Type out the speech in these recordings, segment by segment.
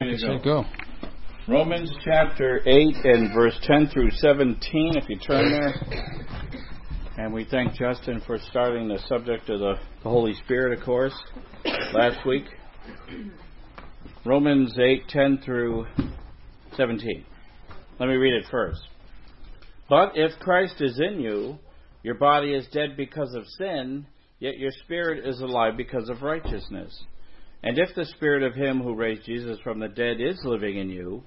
There go. Romans chapter 8 and verse 10 through 17, if you turn there. And we thank Justin for starting the subject of the, the Holy Spirit, of course, last week. Romans 8, 10 through 17. Let me read it first. But if Christ is in you, your body is dead because of sin, yet your spirit is alive because of righteousness. And if the spirit of him who raised Jesus from the dead is living in you,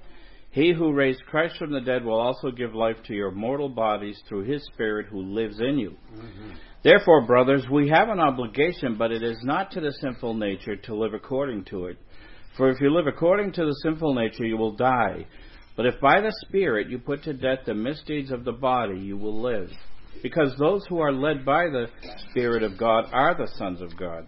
he who raised Christ from the dead will also give life to your mortal bodies through his spirit who lives in you. Mm-hmm. Therefore, brothers, we have an obligation, but it is not to the sinful nature to live according to it. For if you live according to the sinful nature, you will die. But if by the Spirit you put to death the misdeeds of the body, you will live. Because those who are led by the Spirit of God are the sons of God.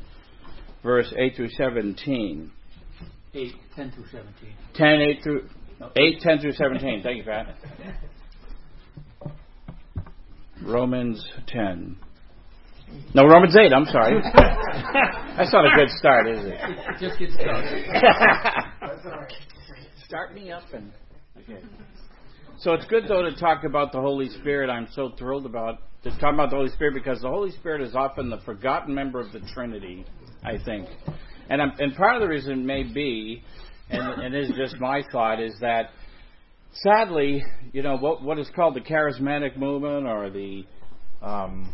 verse 8 through 17. 8, 10 through 17. 10, 8 through, 8, 10 through 17. Thank you, Pat. Romans 10. No, Romans 8, I'm sorry. That's not a good start, is it? Just get started. Start me up and. Okay. So it's good, though, to talk about the Holy Spirit. I'm so thrilled about to talk about the Holy Spirit because the Holy Spirit is often the forgotten member of the Trinity I think. And, I'm, and part of the reason may be, and, and this is just my thought, is that sadly, you know, what, what is called the charismatic movement or the, um,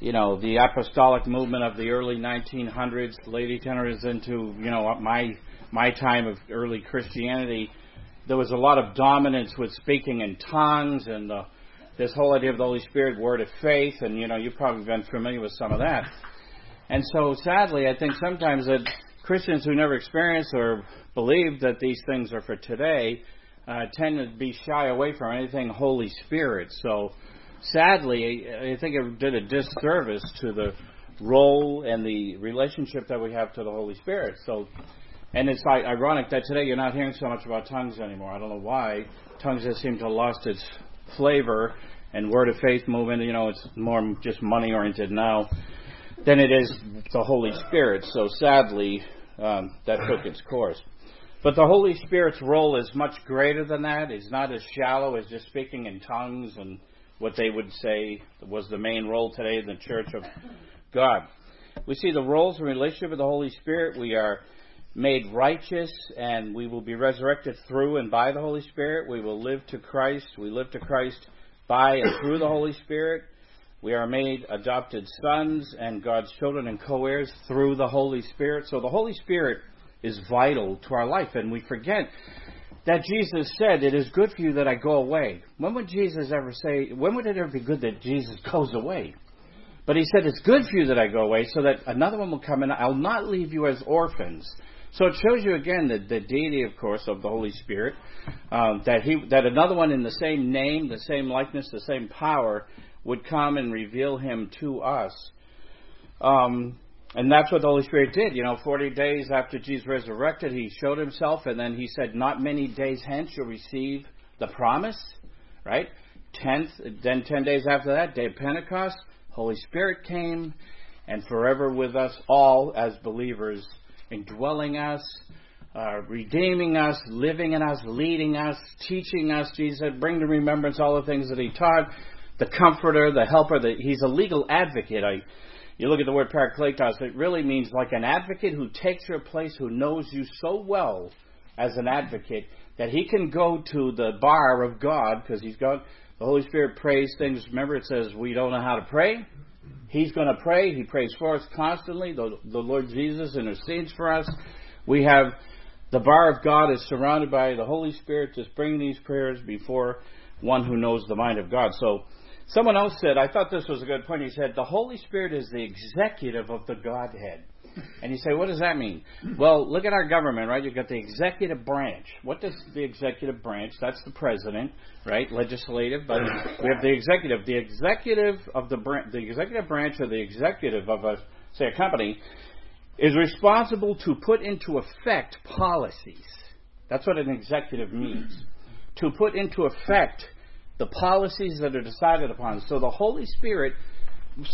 you know, the apostolic movement of the early 1900s, late 1800s into, you know, my, my time of early Christianity, there was a lot of dominance with speaking in tongues and the, this whole idea of the Holy Spirit, word of faith, and, you know, you've probably been familiar with some of that. And so, sadly, I think sometimes that Christians who never experienced or believe that these things are for today uh, tend to be shy away from anything Holy Spirit. So, sadly, I think it did a disservice to the role and the relationship that we have to the Holy Spirit. So, and it's ironic that today you're not hearing so much about tongues anymore. I don't know why. Tongues has seemed to have lost its flavor, and word of faith movement, you know, it's more just money oriented now than it is the Holy Spirit. So sadly, um, that took its course. But the Holy Spirit's role is much greater than that. It's not as shallow as just speaking in tongues and what they would say was the main role today in the Church of God. We see the roles in relationship with the Holy Spirit. We are made righteous and we will be resurrected through and by the Holy Spirit. We will live to Christ. We live to Christ by and through the Holy Spirit. We are made adopted sons and God's children and co heirs through the Holy Spirit. So the Holy Spirit is vital to our life, and we forget that Jesus said, It is good for you that I go away. When would Jesus ever say, when would it ever be good that Jesus goes away? But he said, It's good for you that I go away, so that another one will come and I'll not leave you as orphans. So it shows you again the, the deity, of course, of the Holy Spirit, um, that he that another one in the same name, the same likeness, the same power would come and reveal him to us. Um, and that's what the Holy Spirit did. You know, 40 days after Jesus resurrected, he showed himself, and then he said, Not many days hence you'll receive the promise, right? Tenth, then 10 days after that, day of Pentecost, Holy Spirit came, and forever with us all as believers, indwelling us, uh, redeeming us, living in us, leading us, teaching us. Jesus said, Bring to remembrance all the things that he taught the comforter, the helper. The, he's a legal advocate. I, you look at the word parakletos, it really means like an advocate who takes your place, who knows you so well as an advocate that he can go to the bar of God because he's got the Holy Spirit prays things. Remember, it says we don't know how to pray. He's going to pray. He prays for us constantly. The, the Lord Jesus intercedes for us. We have the bar of God is surrounded by the Holy Spirit just bringing these prayers before one who knows the mind of God. So Someone else said, I thought this was a good point. He said, The Holy Spirit is the executive of the Godhead. And you say, what does that mean? Well, look at our government, right? You've got the executive branch. What does the executive branch? That's the president, right? Legislative, but we have the executive. The executive of the branch, the executive branch or the executive of a say a company is responsible to put into effect policies. That's what an executive means. To put into effect the policies that are decided upon. So the Holy Spirit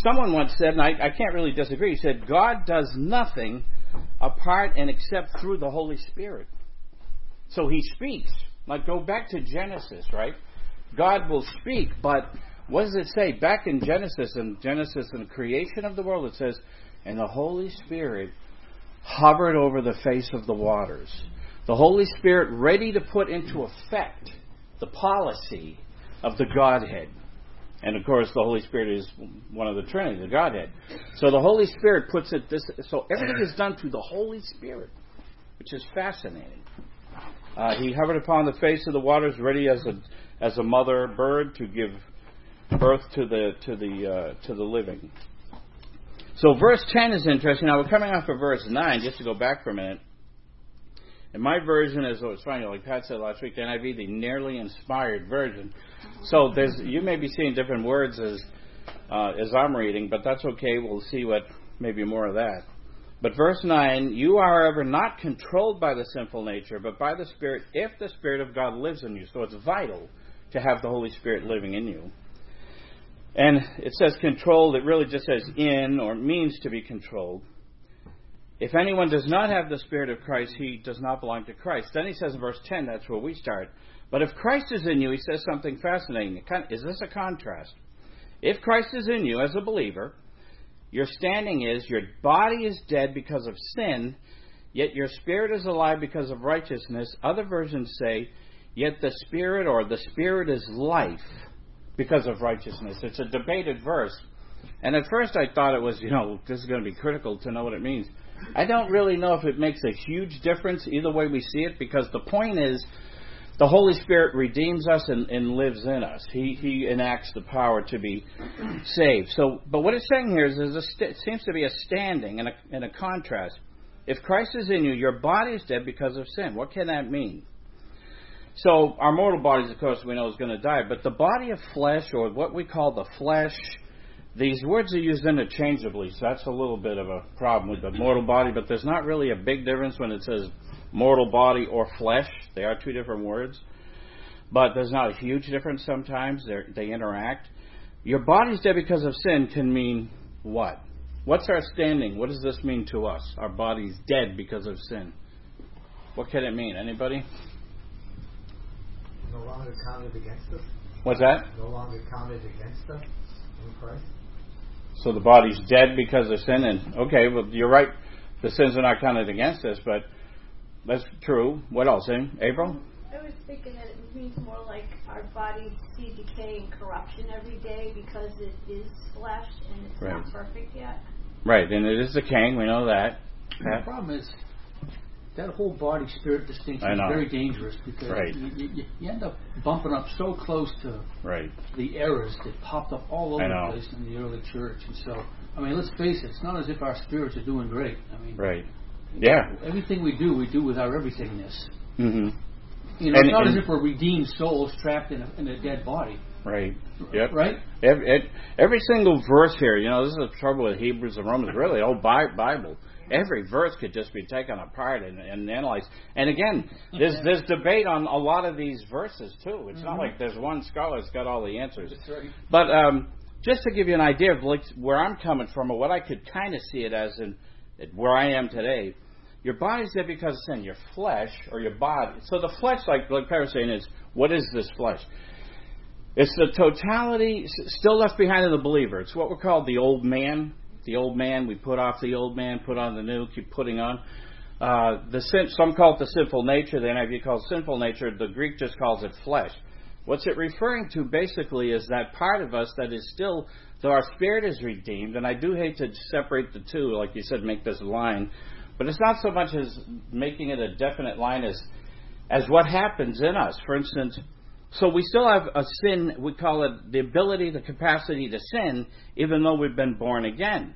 someone once said, and I, I can't really disagree, he said, God does nothing apart and except through the Holy Spirit. So he speaks. Like go back to Genesis, right? God will speak, but what does it say? Back in Genesis, in Genesis and creation of the world, it says, and the Holy Spirit hovered over the face of the waters. The Holy Spirit ready to put into effect the policy of the Godhead. And of course, the Holy Spirit is one of the Trinity, the Godhead. So the Holy Spirit puts it this. So everything is done through the Holy Spirit, which is fascinating. Uh, he hovered upon the face of the waters, ready as a as a mother bird to give birth to the to the uh, to the living. So verse ten is interesting. Now we're coming off of verse nine, just to go back for a minute. And my version is, oh, it's funny, like Pat said last week, the NIV, the nearly inspired version. So there's, you may be seeing different words as, uh, as I'm reading, but that's okay. We'll see what, maybe more of that. But verse 9, you are ever not controlled by the sinful nature, but by the Spirit, if the Spirit of God lives in you. So it's vital to have the Holy Spirit living in you. And it says controlled, it really just says in or means to be controlled. If anyone does not have the Spirit of Christ, he does not belong to Christ. Then he says in verse 10, that's where we start. But if Christ is in you, he says something fascinating. Is this a contrast? If Christ is in you as a believer, your standing is your body is dead because of sin, yet your spirit is alive because of righteousness. Other versions say, yet the spirit or the spirit is life because of righteousness. It's a debated verse. And at first I thought it was, you know, this is going to be critical to know what it means. I don't really know if it makes a huge difference either way we see it because the point is the Holy Spirit redeems us and, and lives in us. He, he enacts the power to be saved. So, but what it's saying here is, a st- seems to be a standing and a, and a contrast. If Christ is in you, your body is dead because of sin. What can that mean? So, our mortal bodies, of course, we know is going to die, but the body of flesh, or what we call the flesh, these words are used interchangeably, so that's a little bit of a problem with the mortal body, but there's not really a big difference when it says mortal body or flesh. They are two different words. But there's not a huge difference sometimes. They're, they interact. Your body's dead because of sin can mean what? What's our standing? What does this mean to us? Our body's dead because of sin. What can it mean? Anybody? No longer counted against us. What's that? No longer counted against us in Christ. So the body's dead because of sin, and okay, well you're right. The sins are not counted against us, but that's true. What else? Eh? April? I was thinking that it means more like our bodies see decay and corruption every day because it is flesh and it's right. not perfect yet. Right, and it is decaying. We know that. The problem is that whole body spirit distinction is very dangerous because right. you, you, you, end up bumping up so close to right. the errors that popped up all over the place in the early church. And so, I mean, let's face it, it's not as if our spirits are doing great. I mean, right. Yeah. Everything we do, we do with our everythingness. Mm-hmm. You know, and, it's not as if we're redeemed souls trapped in a, in a dead body. Right. Yep. Right. Every, every, single verse here, you know, this is the trouble with Hebrews and Romans. Really, the whole Bible every verse could just be taken apart and, and analyzed. And again, there's there's debate on a lot of these verses too. It's mm-hmm. not like there's one scholar that's got all the answers. Right. But um, just to give you an idea of like where I'm coming from, or what I could kind of see it as in where I am today. Your body's there because of sin. Your flesh or your body. So the flesh, like like Perry was saying, is what is this flesh? It's the totality still left behind in the believer. It's what we're called the old man the old man. We put off the old man, put on the new, keep putting on. Uh, the sin, some call it the sinful nature. The NIV calls sinful nature. The Greek just calls it flesh. What's it referring to basically is that part of us that is still, though our spirit is redeemed, and I do hate to separate the two, like you said, make this line, but it's not so much as making it a definite line as as what happens in us. For instance, so we still have a sin, we call it the ability, the capacity to sin, even though we've been born again.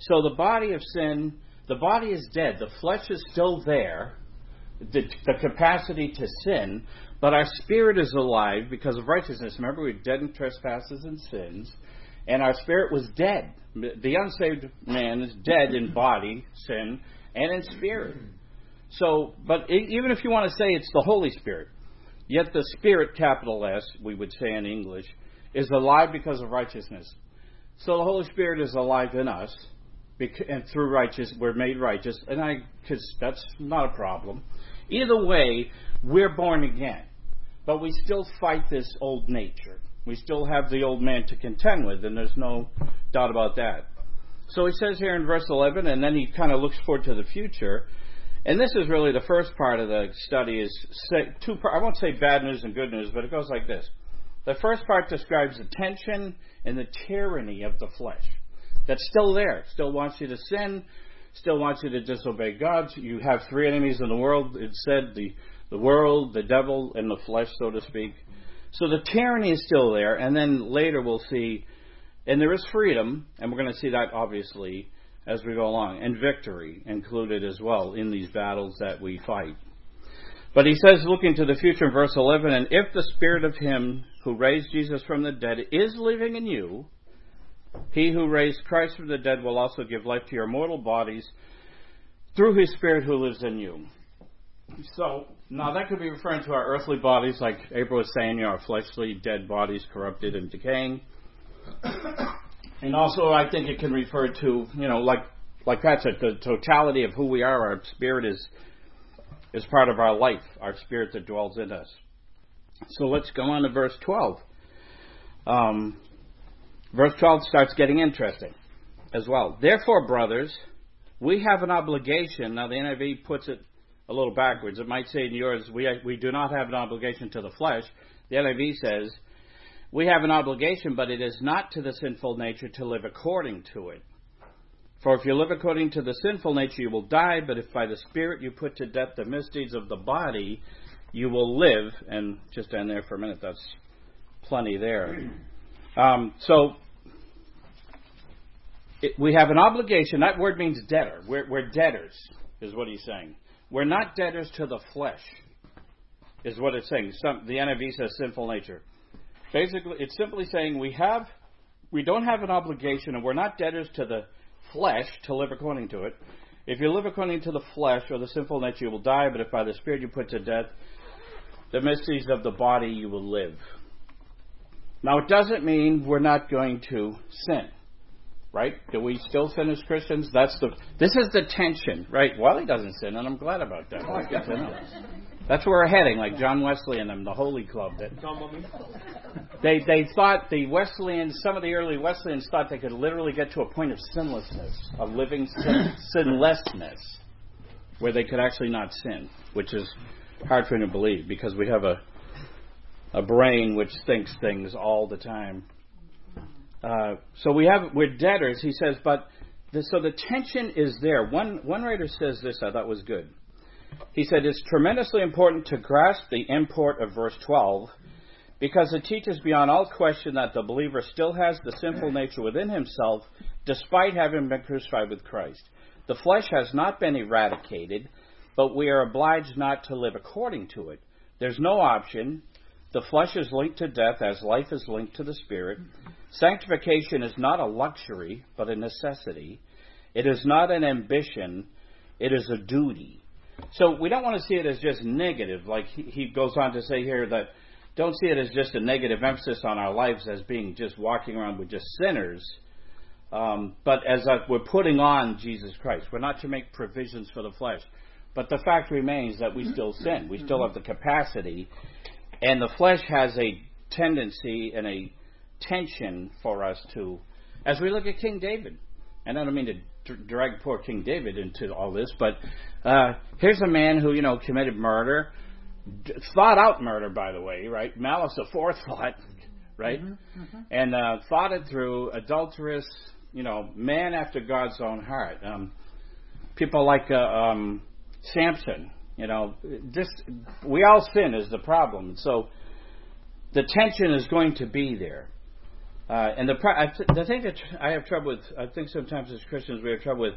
So the body of sin The body is dead. The flesh is still there, the, the capacity to sin, but our spirit is alive because of righteousness. Remember, we're dead in trespasses and sins, and our spirit was dead. The unsaved man is dead in body, sin, and in spirit. So, but even if you want to say it's the Holy Spirit, yet the Spirit, capital S, we would say in English, is alive because of righteousness. So the Holy Spirit is alive in us, and through righteous, we're made righteous, and I, cause that's not a problem. Either way, we're born again, but we still fight this old nature. We still have the old man to contend with, and there's no doubt about that. So he says here in verse 11, and then he kind of looks forward to the future. And this is really the first part of the study is two. I won't say bad news and good news, but it goes like this. The first part describes the tension and the tyranny of the flesh. That's still there. Still wants you to sin. Still wants you to disobey God. You have three enemies in the world. It said the the world, the devil, and the flesh, so to speak. So the tyranny is still there, and then later we'll see, and there is freedom, and we're going to see that obviously as we go along, and victory included as well in these battles that we fight. But he says, looking to the future in verse 11, and if the spirit of him who raised Jesus from the dead is living in you, he who raised Christ from the dead will also give life to your mortal bodies through his spirit who lives in you. So, now that could be referring to our earthly bodies, like April was saying, you know, our fleshly dead bodies corrupted and decaying. And also, I think it can refer to, you know, like like Pat said, the totality of who we are. Our spirit is is part of our life, our spirit that dwells in us. So let's go on to verse 12. Um, verse 12 starts getting interesting as well. Therefore, brothers, we have an obligation. Now, the NIV puts it a little backwards. It might say in yours, we, we do not have an obligation to the flesh. The NIV says, we have an obligation, but it is not to the sinful nature to live according to it. For if you live according to the sinful nature, you will die, but if by the Spirit you put to death the misdeeds of the body, you will live. And just end there for a minute, that's plenty there. Um, so, it, we have an obligation. That word means debtor. We're, we're debtors, is what he's saying. We're not debtors to the flesh, is what it's saying. Some, the NIV says sinful nature. Basically, it's simply saying we have, we don't have an obligation, and we're not debtors to the flesh to live according to it. If you live according to the flesh or the sinful nature, you will die. But if by the Spirit you put to death the mysteries of the body, you will live. Now, it doesn't mean we're not going to sin, right? Do we still sin as Christians? That's the. This is the tension, right? Wally doesn't sin, and I'm glad about that. Good to know. That's where we're heading, like John Wesley and them, the Holy Club. That they they thought the Wesleyans, some of the early Wesleyans thought they could literally get to a point of sinlessness, of living sin, sinlessness, where they could actually not sin, which is hard for me to believe because we have a a brain which thinks things all the time. Uh, so we have we're debtors. He says, but the, so the tension is there. One one writer says this I thought was good. He said it's tremendously important to grasp the import of verse 12 because it teaches beyond all question that the believer still has the sinful nature within himself despite having been crucified with Christ. The flesh has not been eradicated, but we are obliged not to live according to it. There's no option. The flesh is linked to death as life is linked to the spirit. Sanctification is not a luxury, but a necessity. It is not an ambition, it is a duty. So we don't want to see it as just negative, like he goes on to say here that don't see it as just a negative emphasis on our lives as being just walking around with just sinners, um, but as we're putting on Jesus Christ. We're not to make provisions for the flesh. But the fact remains that we still sin. We still have the capacity. And the flesh has a tendency and a tension for us to, as we look at King David. And I don't mean to drag poor King David into all this, but uh, here's a man who you know committed murder, thought out murder, by the way, right? Malice aforethought, right? Mm-hmm, mm-hmm. And uh, thought it through, adulterous, you know, man after God's own heart. Um, people like uh, um, Samson, you know, just we all sin is the problem. So the tension is going to be there. Uh, and the I th- the thing that I have trouble with, I think sometimes as Christians we have trouble with,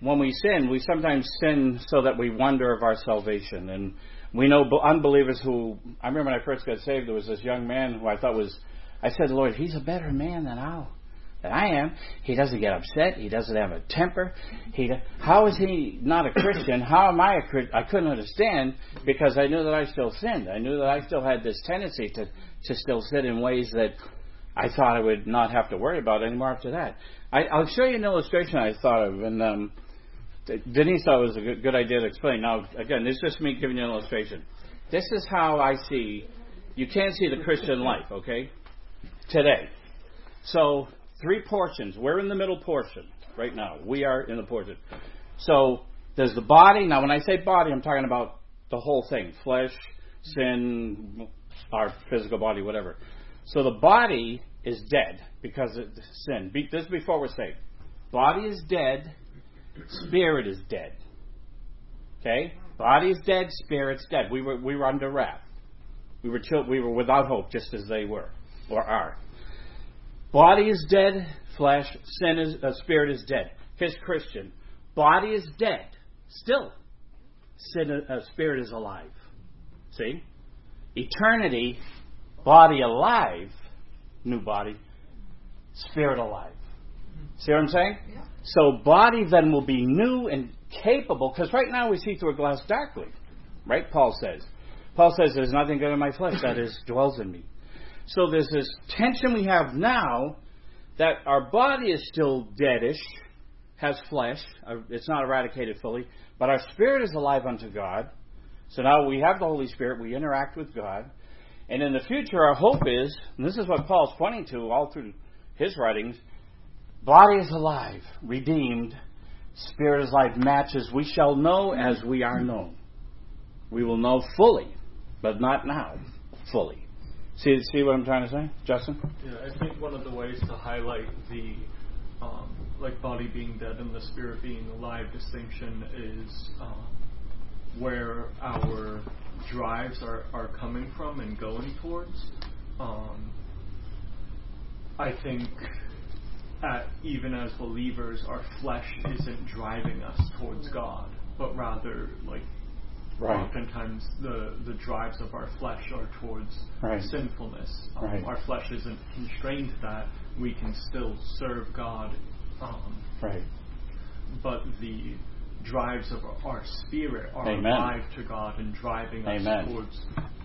when we sin, we sometimes sin so that we wonder of our salvation. And we know unbelievers who, I remember when I first got saved, there was this young man who I thought was, I said, Lord, he's a better man than I, than I am. He doesn't get upset. He doesn't have a temper. He, how is he not a Christian? How am I a Christian? I couldn't understand because I knew that I still sinned. I knew that I still had this tendency to, to still sin in ways that I thought I would not have to worry about anymore after that. I, I'll show you an illustration I thought of, and um, Denise thought it was a good, good idea to explain. Now, again, this is just me giving you an illustration. This is how I see. You can't see the Christian life, okay? Today. So, three portions. We're in the middle portion right now. We are in the portion. So, there's the body. Now, when I say body, I'm talking about the whole thing flesh, sin, our physical body, whatever. So, the body is dead because of sin. This is before we're saved. Body is dead Spirit is dead. Okay? Body is dead, spirit's dead. We were we were under wrath. We were we were without hope, just as they were or are. Body is dead, flesh, sin is uh, spirit is dead. His Christian, body is dead, still. Sin, uh, spirit is alive. See, eternity, body alive, new body, spirit alive. See what I'm saying? Yeah. So body then will be new and capable, because right now we see through a glass darkly. Right? Paul says. Paul says, There's nothing good in my flesh that is dwells in me. So there's this tension we have now that our body is still deadish, has flesh, uh, it's not eradicated fully, but our spirit is alive unto God. So now we have the Holy Spirit, we interact with God. And in the future, our hope is, and this is what Paul's pointing to all through his writings, Body is alive, redeemed. Spirit is life matches. We shall know as we are known. We will know fully, but not now, fully. See, see what I'm trying to say, Justin? Yeah, I think one of the ways to highlight the um, like body being dead and the spirit being alive distinction is um, where our drives are, are coming from and going towards. Um, I think uh, even as believers, our flesh isn't driving us towards God, but rather, like, right. oftentimes the, the drives of our flesh are towards right. sinfulness. Um, right. Our flesh isn't constrained to that. We can still serve God. Um, right. But the drives of our spirit are Amen. alive to God and driving us towards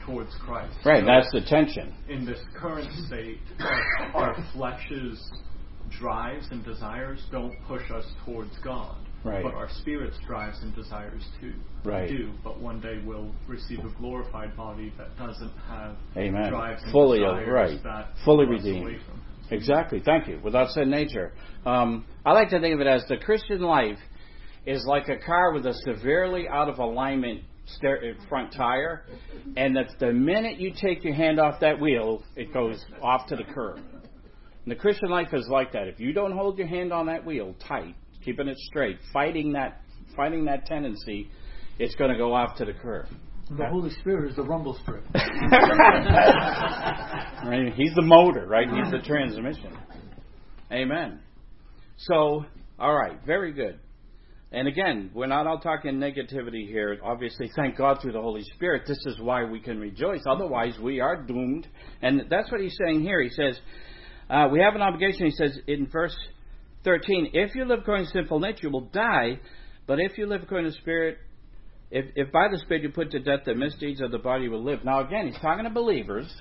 towards Christ. Right, so that's the tension. In this current state, our, our flesh's drives and desires don't push us towards God. Right. But our spirit's drives and desires too right. do. But one day we'll receive a glorified body that doesn't have Amen. drives and fully desires right, that fully redeemed. Exactly. Thank you. Without sin nature, um, I like to think of it as the Christian life is like a car with a severely out of alignment uh, front tire, and that the minute you take your hand off that wheel, it goes off to the curb. And the Christian life is like that. If you don't hold your hand on that wheel tight, keeping it straight, fighting that fighting that tendency, it's going to go off to the curb. The Holy Spirit is the rumble strip. right? He's the motor, right? He's the transmission. Amen. So, all right, very good. And again, we're not all talking negativity here. Obviously, thank God through the Holy Spirit. This is why we can rejoice. Otherwise, we are doomed. And that's what he's saying here. He says, uh, we have an obligation, he says in verse 13, if you live according to sinful nature, you will die. But if you live according to the Spirit, if, if by the Spirit you put to death the misdeeds of the body, you will live. Now, again, he's talking to believers,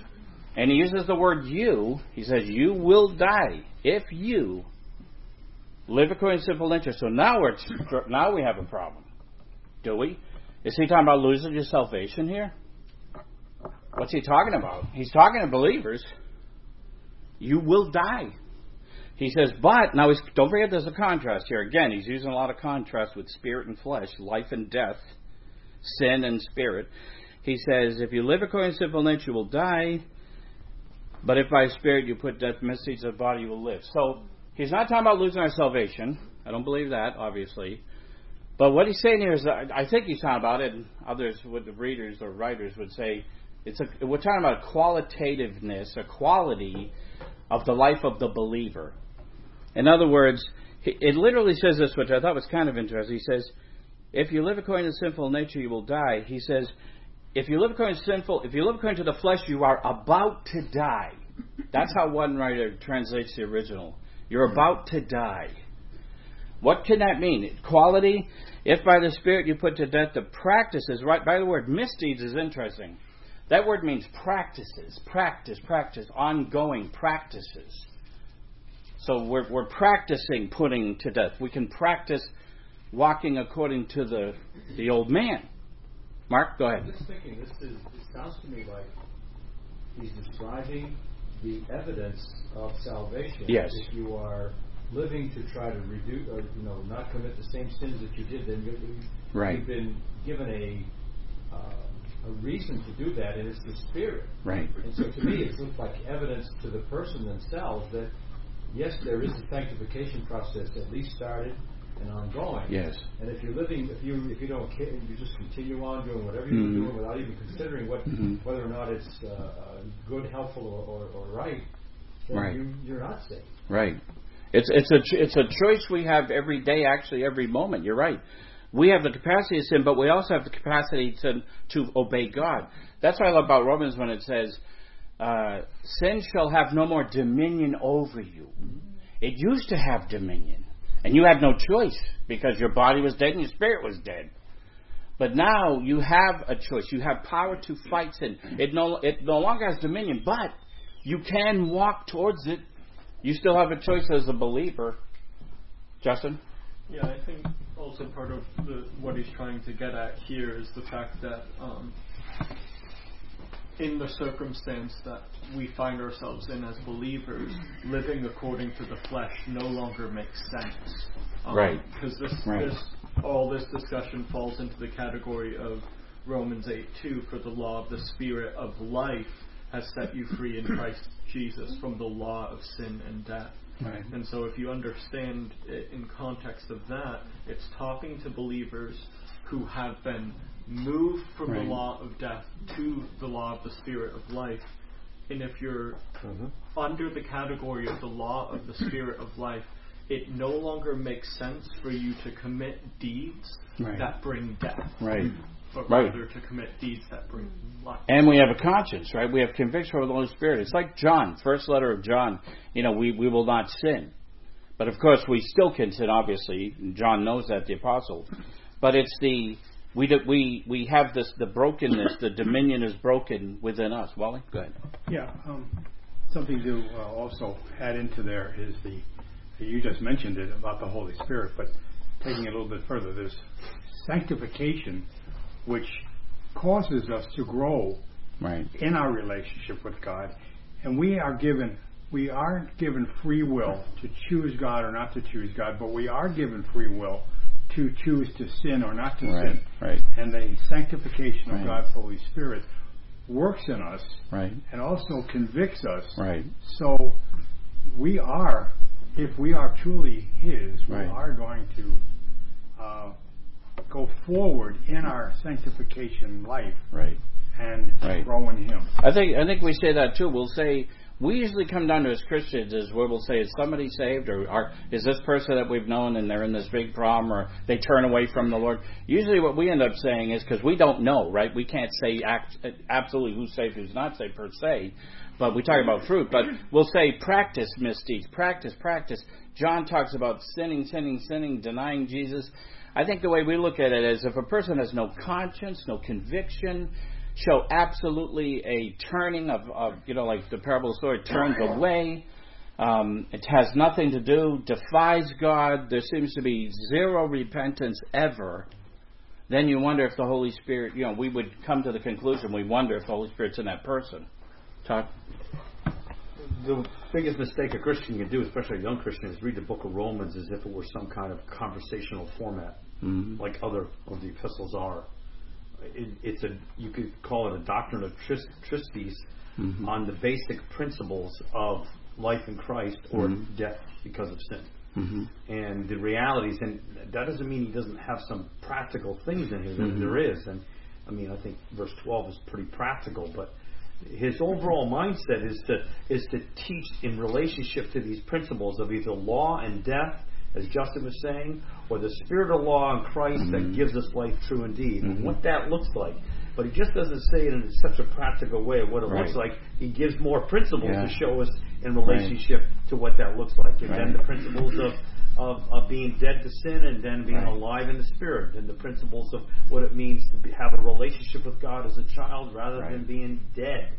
and he uses the word you. He says, You will die if you live according to simple nature. So now, we're, now we have a problem. Do we? Is he talking about losing your salvation here? What's he talking about? He's talking to believers you will die. He says, but, now he's, don't forget there's a contrast here. Again, he's using a lot of contrast with spirit and flesh, life and death, sin and spirit. He says, if you live according to simple nature, you will die. But if by spirit you put death misdeeds of the body, you will live. So he's not talking about losing our salvation. I don't believe that, obviously. But what he's saying here is, I think he's talking about it, and others would, the readers or writers would say, it's a, we're talking about qualitativeness, a quality of the life of the believer. In other words, it literally says this, which I thought was kind of interesting. He says, "If you live according to sinful nature, you will die." He says, "If you live according to sinful, if you live according to the flesh, you are about to die." That's how one writer translates the original. You're about to die. What can that mean? Quality. If by the Spirit you put to death the practices, right? By the word misdeeds is interesting. That word means practices, practice, practice, ongoing practices. So we're, we're practicing putting to death. We can practice walking according to the, the old man. Mark, go ahead. I'm just thinking, this is, it sounds to me like he's describing the evidence of salvation. Yes. If you are living to try to reduce, or you know, not commit the same sins that you did, then you, right. you've been given a uh, a reason to do that, and it's the Spirit. Right. And so, to me, it looks like evidence to the person themselves that yes, there is a sanctification process at least started and ongoing. Yes. And if you're living, if you if you don't care, you just continue on doing whatever you're mm-hmm. doing without even considering what mm-hmm. whether or not it's uh, good, helpful, or, or, or right, then right. you, you're not saved. Right. It's it's a it's a choice we have every day, actually every moment. You're right. We have the capacity to sin, but we also have the capacity to to obey God. That's what I love about Romans when it says, uh, "Sin shall have no more dominion over you." It used to have dominion, and you had no choice because your body was dead and your spirit was dead. But now you have a choice. You have power to fight sin. It no it no longer has dominion, but you can walk towards it you still have a choice as a believer. Justin? Yeah, I think also part of the, what he's trying to get at here is the fact that um, in the circumstance that we find ourselves in as believers, living according to the flesh no longer makes sense. Um, right. Because this, right. this, all this discussion falls into the category of Romans 8 2 for the law of the Spirit of life has set you free in Christ Jesus from the law of sin and death. Right. And so, if you understand it in context of that, it's talking to believers who have been moved from right. the law of death to the law of the spirit of life. And if you're mm-hmm. under the category of the law of the spirit of life, it no longer makes sense for you to commit deeds right. that bring death. Right but right. rather to commit deeds that bring life. And we have a conscience, right? We have conviction of the Holy Spirit. It's like John, first letter of John. You know, we, we will not sin. But of course, we still can sin, obviously. John knows that, the apostle. But it's the, we, we, we have this, the brokenness, the dominion is broken within us. Wally, go ahead. Yeah, um, something to uh, also add into there is the, you just mentioned it about the Holy Spirit, but taking it a little bit further, there's sanctification which causes us to grow right. in our relationship with God. And we are given we aren't given free will to choose God or not to choose God, but we are given free will to choose to sin or not to right, sin. Right. And the sanctification right. of God's Holy Spirit works in us right. and also convicts us. Right. So we are, if we are truly His, we right. are going to uh, go forward in our sanctification life. Right. And right. grow in Him. I think I think we say that too. We'll say we usually come down to as Christians is we'll say, is somebody saved, or are, is this person that we've known and they're in this big problem, or they turn away from the Lord. Usually, what we end up saying is because we don't know, right? We can't say act, absolutely who's saved, who's not saved per se, but we talk about fruit. But we'll say practice misdeeds, practice, practice. John talks about sinning, sinning, sinning, denying Jesus. I think the way we look at it is if a person has no conscience, no conviction, show absolutely a turning of, of you know, like the parable of the story turns away. Um, it has nothing to do, defies God. There seems to be zero repentance ever. Then you wonder if the Holy Spirit, you know, we would come to the conclusion, we wonder if the Holy Spirit's in that person. Todd? The biggest mistake a Christian can do, especially a young Christian, is read the book of Romans as if it were some kind of conversational format, mm-hmm. like other of the epistles are. It, it's a you could call it a doctrine of tris, tristes mm-hmm. on the basic principles of life in Christ or mm-hmm. death because of sin. Mm-hmm. And the realities, and that doesn't mean he doesn't have some practical things in here. Mm-hmm. There is, and I mean, I think verse 12 is pretty practical, but his overall mindset is to is to teach in relationship to these principles of either law and death as Justin was saying, or the Spirit of law in Christ mm-hmm. that gives us life true indeed, mm-hmm. and what that looks like. But he just doesn't say it in such a practical way of what it right. looks like. He gives more principles yeah. to show us in relationship right. to what that looks like. And right. then the principles of, of, of being dead to sin and then being alive in the Spirit, and the principles of what it means to be, have a relationship with God as a child rather than being dead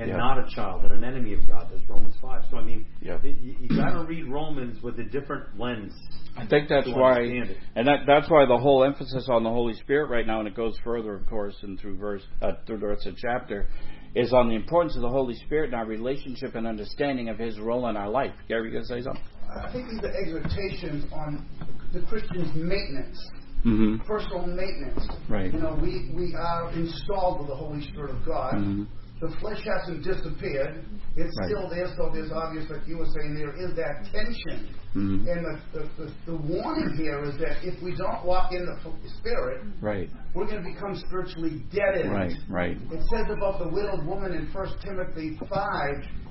and yep. not a child and an enemy of God. That's Romans five. So I mean, yep. you, you got to read Romans with a different lens. I think that's why, and that, that's why the whole emphasis on the Holy Spirit right now, and it goes further, of course, and through verse uh, through the rest of the chapter, is on the importance of the Holy Spirit and our relationship and understanding of His role in our life. Gary, you gonna say something? I think these are exhortations on the Christian's maintenance. Mm-hmm. Personal maintenance. Right. You know, we, we are installed with the Holy Spirit of God. Mm-hmm the flesh hasn't disappeared. It's right. still there, so there's obvious, like you were saying, there is that tension. Mm-hmm. And the, the, the, the, warning here is that if we don't walk in the Spirit, right. we're going to become spiritually dead in right, Right, It says about the widowed woman in 1 Timothy 5,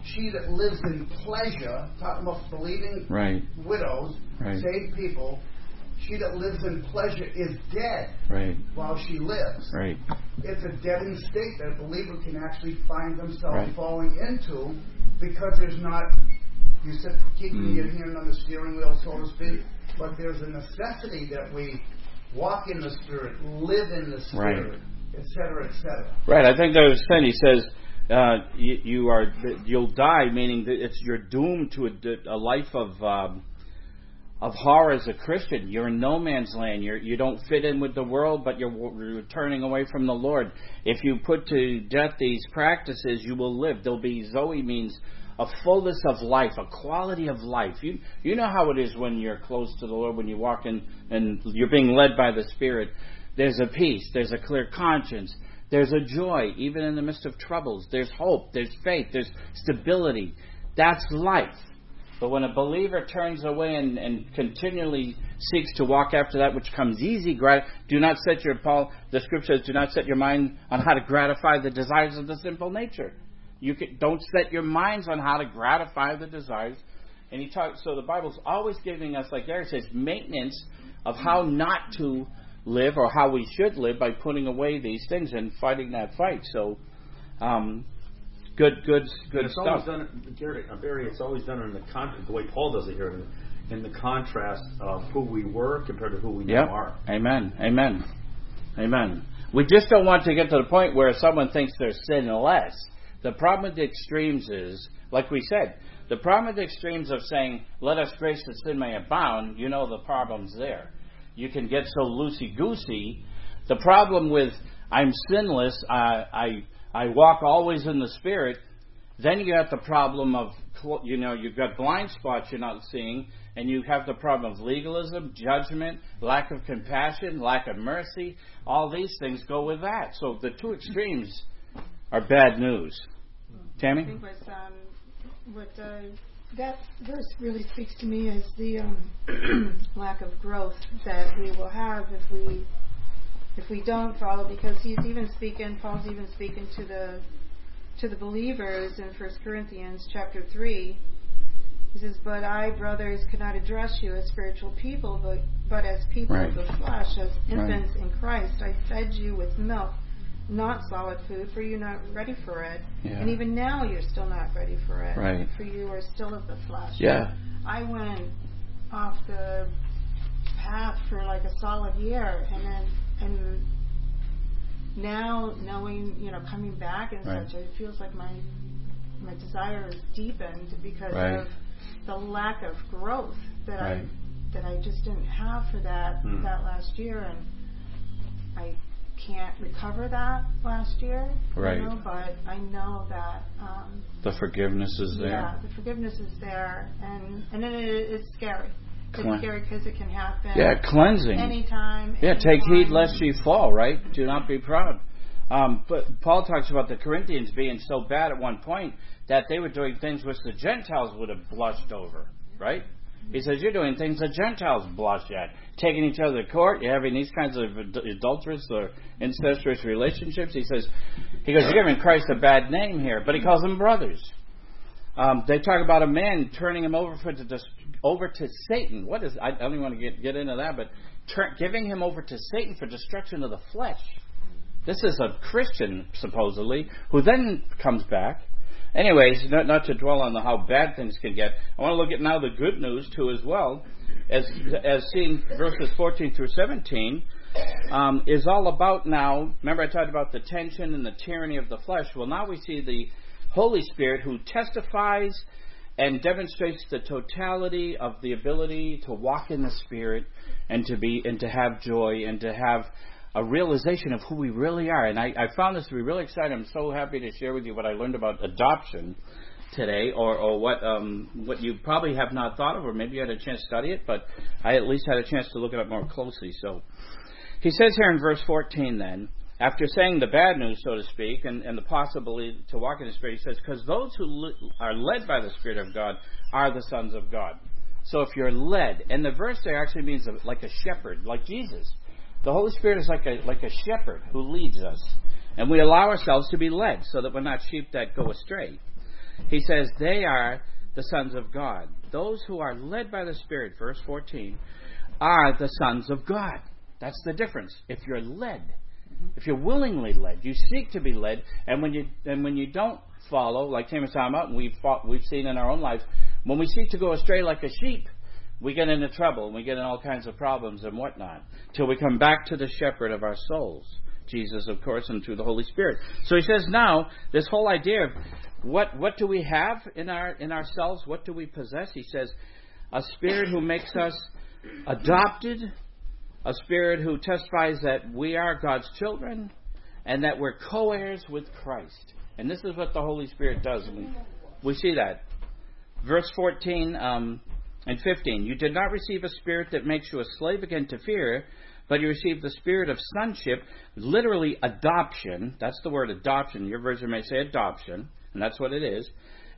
she that lives in pleasure, talking about believing right. widows, right. saved people, she that lives in pleasure is dead right. while she lives. Right. It's a deadened state that a believer can actually find themselves right. falling into because there's not, you said, keeping mm. your hand on the steering wheel, so to speak, but there's a necessity that we walk in the Spirit, live in the Spirit, etc., right. etc. Et right. I think that was saying, he says, uh, you, you, are you'll die, meaning that it's you're doomed to a, a life of um, of horror as a Christian. You're in no man's land. You're, you don't fit in with the world, but you're, you're turning away from the Lord. If you put to death these practices, you will live. There'll be Zoe means a fullness of life, a quality of life. You you know how it is when you're close to the Lord, when you walk in and you're being led by the Spirit. There's a peace. There's a clear conscience. There's a joy, even in the midst of troubles. There's hope. There's faith. There's stability. That's life. But when a believer turns away and, and continually seeks to walk after that which comes easy, do not set your Paul. The scripture says, do not set your mind on how to gratify the desires of the sinful nature. You can, don't set your minds on how to gratify the desires. And he talks. So the Bible's always giving us, like Gary says, maintenance of how not to live or how we should live by putting away these things and fighting that fight. So. Um, Good, good, good it's stuff. Always done, Gary, uh, Barry, it's always done in the con- the way Paul does it here, in, in the contrast of who we were compared to who we yep. now are. Amen. Amen. Amen. We just don't want to get to the point where someone thinks they're sinless. The problem with the extremes is, like we said, the problem with the extremes of saying, let us grace that sin may abound, you know the problem's there. You can get so loosey goosey. The problem with, I'm sinless, I, I I walk always in the Spirit, then you have the problem of, you know, you've got blind spots you're not seeing, and you have the problem of legalism, judgment, lack of compassion, lack of mercy. All these things go with that. So the two extremes are bad news. Tammy? I think what, um, what uh, that verse really speaks to me is the um, lack of growth that we will have if we if we don't follow, because he's even speaking, Paul's even speaking to the to the believers in 1 Corinthians chapter 3. He says, But I, brothers, cannot address you as spiritual people, but, but as people right. of the flesh, as infants right. in Christ. I fed you with milk, not solid food, for you're not ready for it. Yeah. And even now you're still not ready for it. Right. For you are still of the flesh. Yeah. I went off the path for like a solid year, and then and now knowing, you know, coming back and right. such, it feels like my my desire is deepened because right. of the lack of growth that right. I that I just didn't have for that mm. that last year, and I can't recover that last year. Right. You know, but I know that um, the forgiveness is there. Yeah, the forgiveness is there, and and it, it's scary. It's scary because it can happen. Yeah, cleansing. Anytime. Yeah, anytime. take heed lest ye fall, right? Do not be proud. Um, but Paul talks about the Corinthians being so bad at one point that they were doing things which the Gentiles would have blushed over, right? He says, You're doing things the Gentiles blush at. Taking each other to court, you're having these kinds of adulterous or incestuous relationships. He says, He goes, You're giving Christ a bad name here, but he calls them brothers. Um, they talk about a man turning him over for the to over to Satan. What is? I, don't even want to get get into that, but giving him over to Satan for destruction of the flesh. This is a Christian supposedly who then comes back. Anyways, not, not to dwell on the, how bad things can get. I want to look at now the good news too as well, as as seeing verses 14 through 17 um, is all about now. Remember, I talked about the tension and the tyranny of the flesh. Well, now we see the Holy Spirit who testifies and demonstrates the totality of the ability to walk in the Spirit and to be and to have joy and to have a realization of who we really are. And I, I found this to be really exciting. I'm so happy to share with you what I learned about adoption today, or, or what um, what you probably have not thought of, or maybe you had a chance to study it, but I at least had a chance to look it up more closely. So he says here in verse 14 then, after saying the bad news, so to speak, and, and the possibility to walk in the Spirit, he says, because those who li- are led by the Spirit of God are the sons of God. So if you're led, and the verse there actually means like a shepherd, like Jesus. The Holy Spirit is like a, like a shepherd who leads us. And we allow ourselves to be led so that we're not sheep that go astray. He says, they are the sons of God. Those who are led by the Spirit, verse 14, are the sons of God. That's the difference. If you're led, Mm-hmm. if you're willingly led, you seek to be led, and when you and when you don't follow, like Tim was talking about, and we've fought, we've seen in our own lives, when we seek to go astray like a sheep, we get into trouble and we get in all kinds of problems and whatnot till we come back to the shepherd of our souls, Jesus, of course, and through the Holy Spirit. So he says now this whole idea of what what do we have in our in ourselves? What do we possess? He says a spirit who makes us adopted a spirit who testifies that we are God's children and that we're co heirs with Christ. And this is what the Holy Spirit does. We, we see that. Verse 14 um, and 15 You did not receive a spirit that makes you a slave again to fear, but you received the spirit of sonship, literally adoption. That's the word adoption. Your version may say adoption, and that's what it is.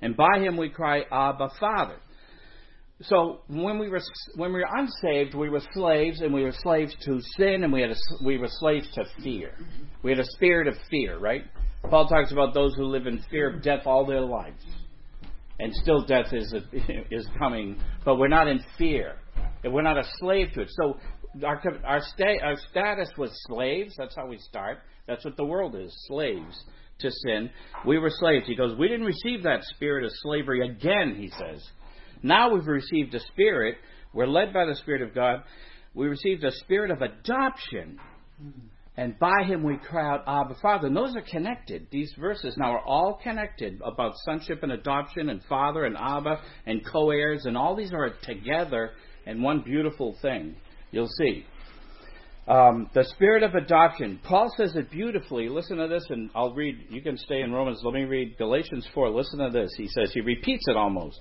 And by him we cry, Abba, Father. So when we were when we were unsaved, we were slaves, and we were slaves to sin, and we had a, we were slaves to fear. Mm-hmm. We had a spirit of fear, right? Paul talks about those who live in fear of death all their lives, and still death is is coming, but we're not in fear, and we're not a slave to it. So our our, sta- our status was slaves. That's how we start. That's what the world is, slaves to sin. We were slaves. He goes, we didn't receive that spirit of slavery again. He says. Now we've received a spirit. We're led by the Spirit of God. We received a spirit of adoption. And by him we cry out, Abba, Father. And those are connected. These verses now are all connected about sonship and adoption and Father and Abba and co heirs. And all these are together in one beautiful thing. You'll see. Um, the spirit of adoption. Paul says it beautifully. Listen to this, and I'll read. You can stay in Romans. Let me read Galatians 4. Listen to this. He says, he repeats it almost.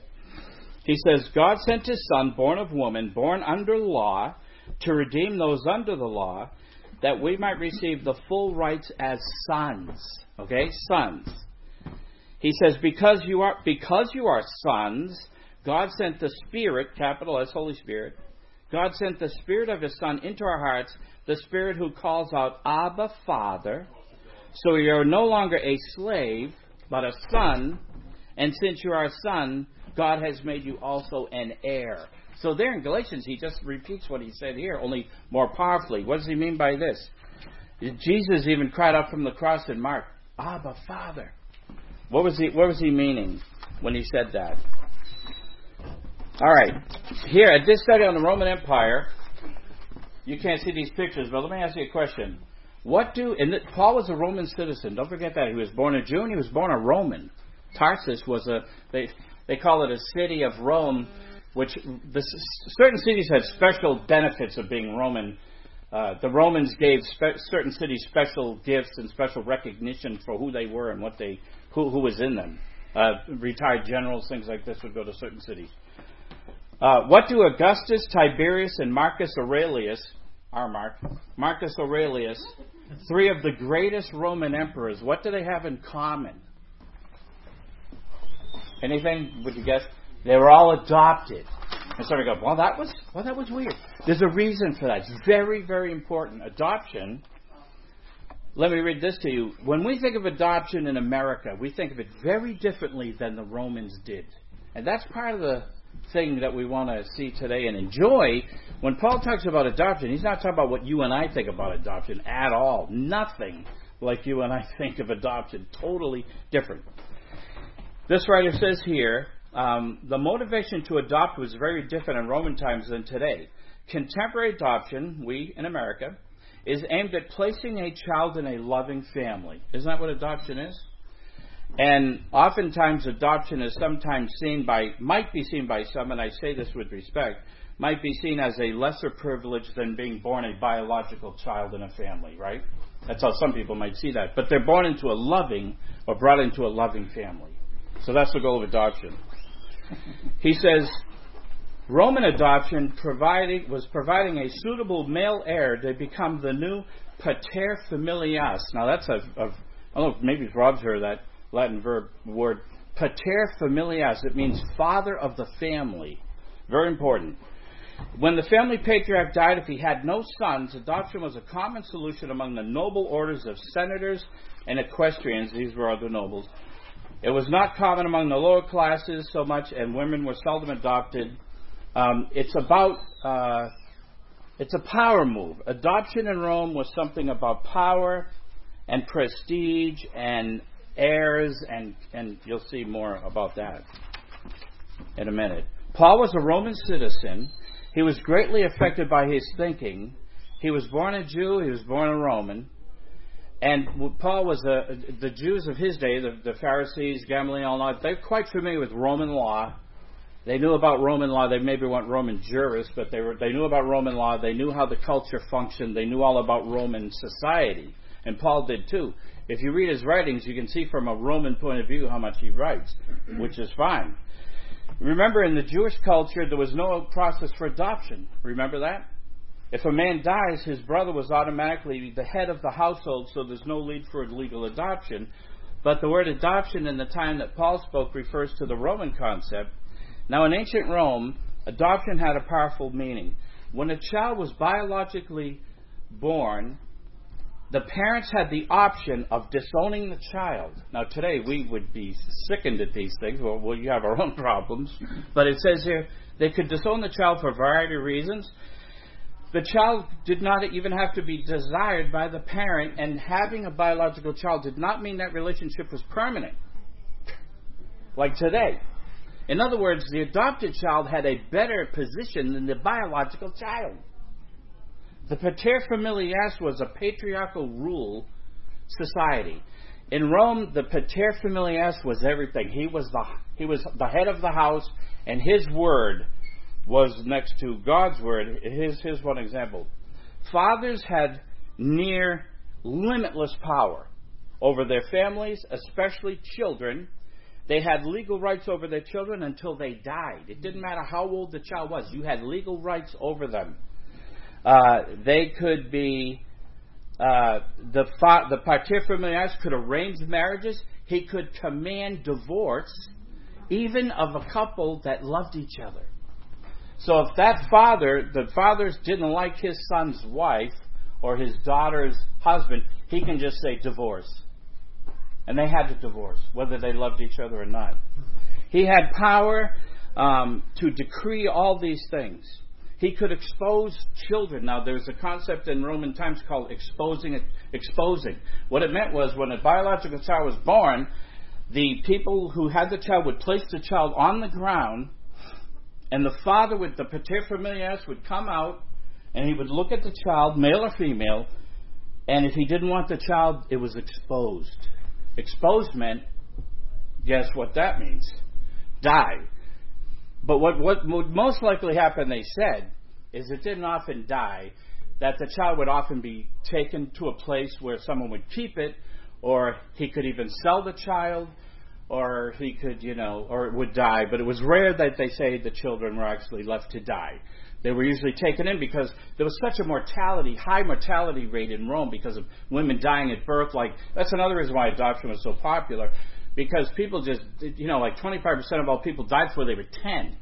He says, God sent his son, born of woman, born under law, to redeem those under the law, that we might receive the full rights as sons. Okay? Sons. He says, because you are because you are sons, God sent the Spirit, capital S, Holy Spirit. God sent the Spirit of His Son into our hearts, the Spirit who calls out, Abba, Father. So you're no longer a slave, but a son. And since you are a son, God has made you also an heir. So there in Galatians, he just repeats what he said here, only more powerfully. What does he mean by this? Jesus even cried out from the cross in Mark, Abba, Father. What was he, what was he meaning when he said that? All right. Here, at this study on the Roman Empire, you can't see these pictures, but let me ask you a question. What do, and Paul was a Roman citizen. Don't forget that. He was born a Jew and he was born a Roman. Tarsus was a, they, they call it a city of Rome, which the, certain cities had special benefits of being Roman. Uh, the Romans gave spe- certain cities special gifts and special recognition for who they were and what they who, who was in them. Uh, retired generals, things like this, would go to certain cities. Uh, what do Augustus, Tiberius, and Marcus Aurelius, our Mark, Marcus Aurelius, three of the greatest Roman emperors, what do they have in common? Anything? Would you guess? They were all adopted. And so we go, well, that was well, that was weird. There's a reason for that. It's very, very important. Adoption let me read this to you. When we think of adoption in America, we think of it very differently than the Romans did. And that's part of the thing that we want to see today and enjoy. When Paul talks about adoption, he's not talking about what you and I think about adoption at all. Nothing like you and I think of adoption. Totally different. This writer says here um, the motivation to adopt was very different in Roman times than today. Contemporary adoption, we in America, is aimed at placing a child in a loving family. Isn't that what adoption is? And oftentimes, adoption is sometimes seen by, might be seen by some, and I say this with respect, might be seen as a lesser privilege than being born a biological child in a family, right? That's how some people might see that. But they're born into a loving or brought into a loving family. So that's the goal of adoption. He says, Roman adoption providing, was providing a suitable male heir to become the new pater familias. Now that's a, a I don't know, maybe Rob's heard that Latin verb word pater familias. It means father of the family. Very important. When the family patriarch died, if he had no sons, adoption was a common solution among the noble orders of senators and equestrians. These were other nobles. It was not common among the lower classes so much, and women were seldom adopted. Um, it's about uh, it's a power move. Adoption in Rome was something about power and prestige and heirs, and, and you'll see more about that in a minute. Paul was a Roman citizen. He was greatly affected by his thinking. He was born a Jew, he was born a Roman. And Paul was a, the Jews of his day, the, the Pharisees, Gamaliel, all that, they're quite familiar with Roman law. They knew about Roman law. They maybe weren't Roman jurists, but they were. They knew about Roman law. They knew how the culture functioned. They knew all about Roman society, and Paul did too. If you read his writings, you can see from a Roman point of view how much he writes, which is fine. Remember, in the Jewish culture, there was no process for adoption. Remember that? If a man dies, his brother was automatically the head of the household, so there's no need for legal adoption. But the word adoption in the time that Paul spoke refers to the Roman concept. Now, in ancient Rome, adoption had a powerful meaning. When a child was biologically born, the parents had the option of disowning the child. Now, today we would be sickened at these things. Well, you have our own problems. But it says here they could disown the child for a variety of reasons. The child did not even have to be desired by the parent, and having a biological child did not mean that relationship was permanent. Like today. In other words, the adopted child had a better position than the biological child. The pater familias was a patriarchal rule society. In Rome, the pater familias was everything. He was the he was the head of the house, and his word was next to God's word. Here's, here's one example. Fathers had near limitless power over their families, especially children. They had legal rights over their children until they died. It didn't matter how old the child was, you had legal rights over them. Uh, they could be uh, the fa- the pater familias could arrange marriages. He could command divorce, even of a couple that loved each other. So if that father, the fathers didn't like his son's wife or his daughter's husband, he can just say divorce. And they had to divorce, whether they loved each other or not. He had power um, to decree all these things. He could expose children. Now, there's a concept in Roman times called exposing. Exposing. What it meant was when a biological child was born, the people who had the child would place the child on the ground, and the father with the pater familias would come out, and he would look at the child, male or female, and if he didn't want the child, it was exposed. Exposed meant, guess what that means? Die. But what, what would most likely happen, they said, is it didn't often die, that the child would often be taken to a place where someone would keep it, or he could even sell the child, or he could, you know, or would die. But it was rare that they say the children were actually left to die. They were usually taken in because there was such a mortality, high mortality rate in Rome because of women dying at birth. Like that's another reason why adoption was so popular because people just, you know, like 25% of all people died before they were 10.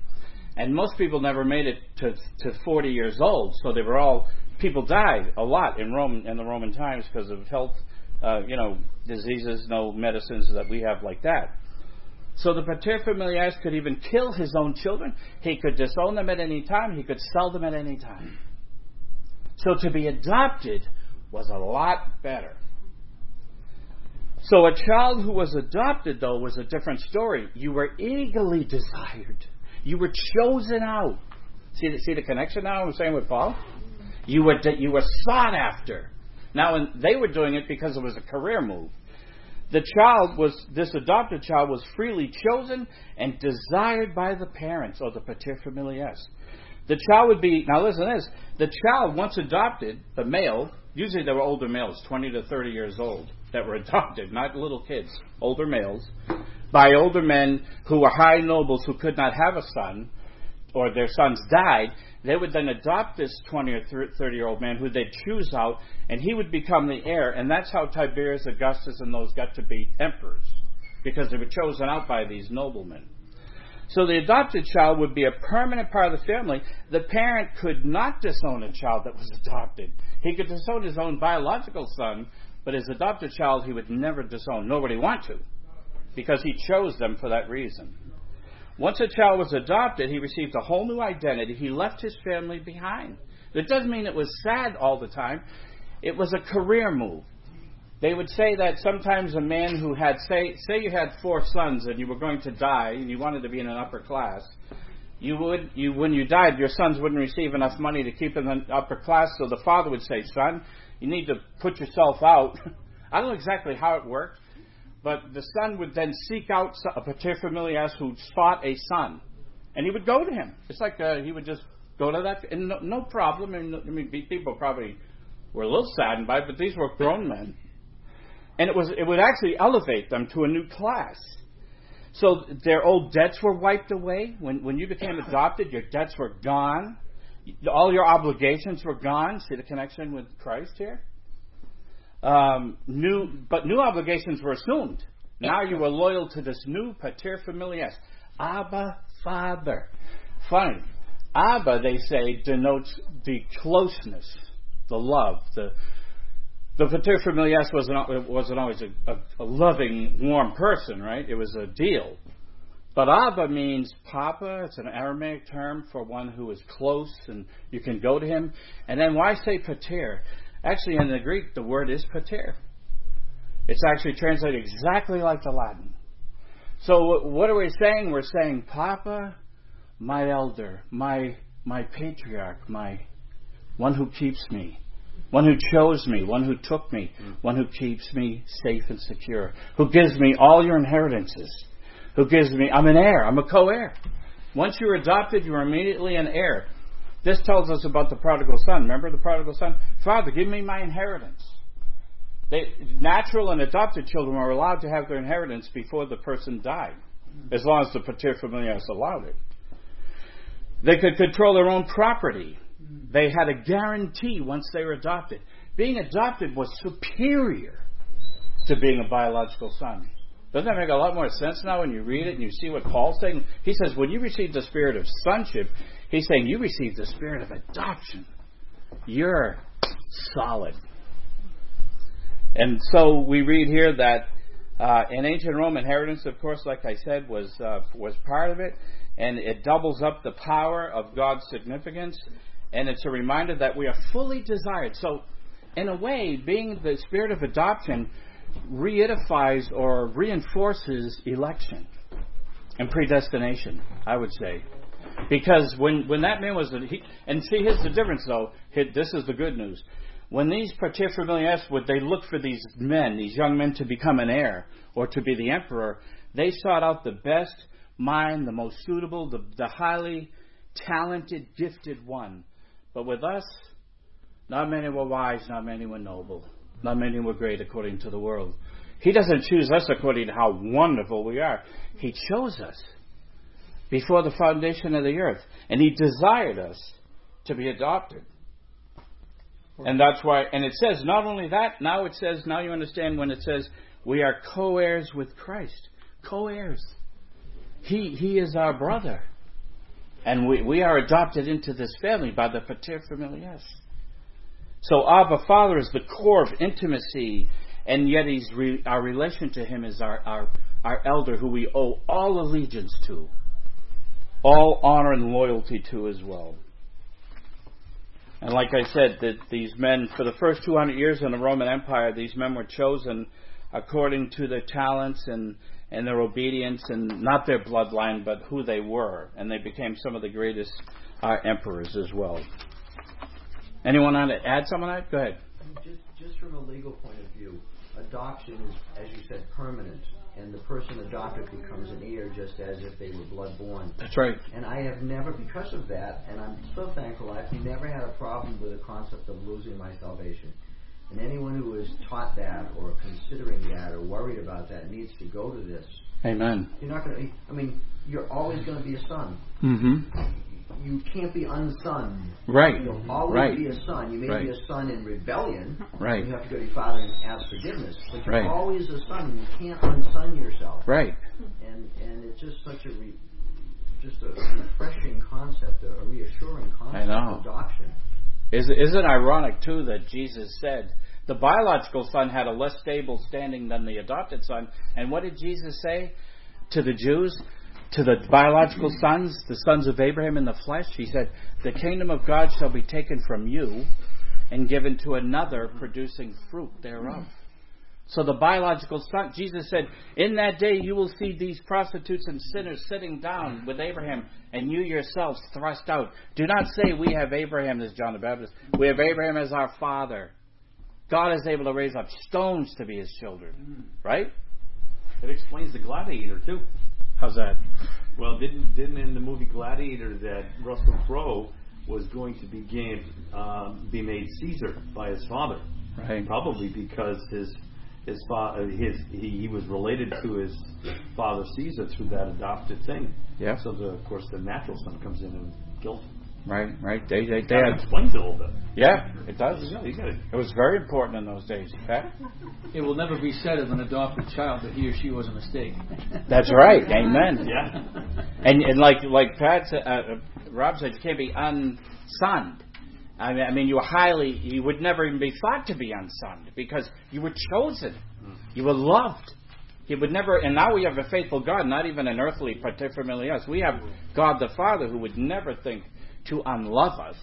And most people never made it to, to 40 years old. So they were all, people died a lot in Rome, in the Roman times because of health uh, you know, diseases, no medicines that we have like that. So the paterfamilias could even kill his own children. He could disown them at any time. He could sell them at any time. So to be adopted was a lot better. So a child who was adopted, though, was a different story. You were eagerly desired. You were chosen out. See the, see the connection now I'm saying with Paul? You were, you were sought after. Now, they were doing it because it was a career move. The child was, this adopted child was freely chosen and desired by the parents, or the paterfamilias. The child would be, now listen to this, the child, once adopted, the male, usually they were older males, 20 to 30 years old, that were adopted, not little kids, older males, by older men who were high nobles who could not have a son, or their sons died, they would then adopt this 20 or 30 year old man who they'd choose out, and he would become the heir. And that's how Tiberius, Augustus, and those got to be emperors, because they were chosen out by these noblemen. So the adopted child would be a permanent part of the family. The parent could not disown a child that was adopted. He could disown his own biological son, but his adopted child he would never disown, he want to, because he chose them for that reason. Once a child was adopted, he received a whole new identity. He left his family behind. That doesn't mean it was sad all the time. It was a career move. They would say that sometimes a man who had, say, say you had four sons and you were going to die and you wanted to be in an upper class, you would, you, when you died, your sons wouldn't receive enough money to keep in the upper class, so the father would say, son, you need to put yourself out. I don't know exactly how it worked, but the son would then seek out a paterfamilias who sought a son, and he would go to him. It's like uh, he would just go to that, and no, no problem. I mean, I mean, people probably were a little saddened by it, but these were grown men, and it was it would actually elevate them to a new class. So their old debts were wiped away. When when you became adopted, your debts were gone. All your obligations were gone. See the connection with Christ here? Um, new, but new obligations were assumed. Now you were loyal to this new pater familias, Abba, Father. Fine. Abba, they say, denotes the closeness, the love, the the pater familias wasn't wasn't always a, a, a loving, warm person, right? It was a deal. But Abba means Papa. It's an Aramaic term for one who is close and you can go to him. And then why say pater? Actually, in the Greek, the word is pater. It's actually translated exactly like the Latin. So what are we saying? We're saying, Papa, my elder, my my patriarch, my one who keeps me, one who chose me, one who took me, one who keeps me safe and secure, who gives me all your inheritances, who gives me I'm an heir, I'm a co-heir. Once you're adopted, you're immediately an heir. This tells us about the prodigal son. Remember the prodigal son? Father, give me my inheritance. They, natural and adopted children were allowed to have their inheritance before the person died, as long as the paterfamilias allowed it. They could control their own property. They had a guarantee once they were adopted. Being adopted was superior to being a biological son. Doesn't that make a lot more sense now when you read it and you see what Paul's saying? He says, when you receive the spirit of sonship, He's saying you received the spirit of adoption. You're solid. And so we read here that uh, in ancient Rome, inheritance, of course, like I said, was uh, was part of it, and it doubles up the power of God's significance, and it's a reminder that we are fully desired. So, in a way, being the spirit of adoption reidifies or reinforces election and predestination. I would say. Because when, when that man was, he, and see, here's the difference though. This is the good news. When these paterfamilias would they look for these men, these young men, to become an heir or to be the emperor, they sought out the best mind, the most suitable, the, the highly talented, gifted one. But with us, not many were wise, not many were noble, not many were great according to the world. He doesn't choose us according to how wonderful we are. He chose us before the foundation of the earth. And He desired us to be adopted. And that's why, and it says not only that, now it says, now you understand when it says we are co heirs with Christ. Co heirs. He, he is our brother. And we, we are adopted into this family by the pater familias. So Abba Father is the core of intimacy and yet he's re, our relation to him is our, our, our elder who we owe all allegiance to, all honor and loyalty to as well. And like I said, that these men, for the first 200 years in the Roman Empire, these men were chosen according to their talents and, and their obedience, and not their bloodline, but who they were. And they became some of the greatest uh, emperors as well. Anyone want to add something on that? Go ahead. Just, just from a legal point of view, adoption is, as you said, permanent and the person adopted becomes an heir just as if they were blood born. That's right. And I have never, because of that, and I'm so thankful, I've never had a problem with the concept of losing my salvation. And anyone who is taught that or considering that or worried about that needs to go to this. Amen. You're not going to, I mean, you're always going to be a son. Mm-hmm you can't be unson. Right. You'll always right. be a son. You may right. be a son in rebellion. Right. You have to go to your father and ask forgiveness. But you're right. always a son. You can't unson yourself. Right. And and it's just such a re, just a refreshing concept, a reassuring concept I of adoption. Is is it ironic too that Jesus said the biological son had a less stable standing than the adopted son, and what did Jesus say to the Jews? To the biological sons, the sons of Abraham in the flesh, he said, The kingdom of God shall be taken from you and given to another, producing fruit thereof. So the biological son, Jesus said, In that day you will see these prostitutes and sinners sitting down with Abraham, and you yourselves thrust out. Do not say we have Abraham as John the Baptist. We have Abraham as our father. God is able to raise up stones to be his children. Mm. Right? It explains the gladiator, too. How's that? Well, didn't didn't in the movie Gladiator that Russell Crowe was going to be game, um, be made Caesar by his father, right? Probably because his his father his he, he was related to his father Caesar through that adopted thing. Yeah. So the, of course the natural son comes in and kills him. Right, right. They they, they had, explains it a little bit. Yeah, it does. Yeah, you got it. It was very important in those days. Pat? It will never be said of an adopted child that he or she was a mistake. That's right. Amen. Yeah. And and like like Pat said, uh, uh, Rob said, you can't be unsunned. I mean, I mean, you were highly. You would never even be thought to be unsunned because you were chosen. You were loved. He would never, and now we have a faithful God, not even an earthly, particularly us. We have God the Father who would never think to unlove us.